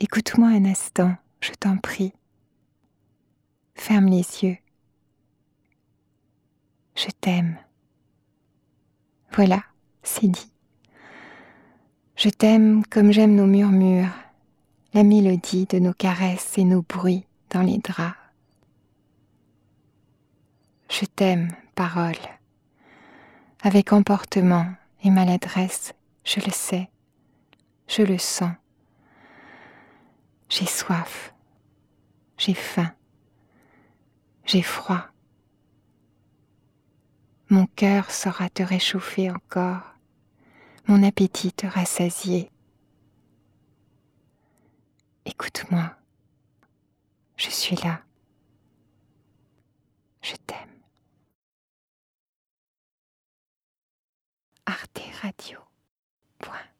Écoute-moi un instant, je t'en prie. Ferme les yeux. Je t'aime. Voilà, c'est dit. Je t'aime comme j'aime nos murmures, la mélodie de nos caresses et nos bruits dans les draps. Je t'aime, parole, avec emportement et maladresse, je le sais, je le sens. J'ai soif, j'ai faim, j'ai froid. Mon cœur saura te réchauffer encore, mon appétit te rassasier. Écoute-moi, je suis là, je t'aime. Arte Radio. Point.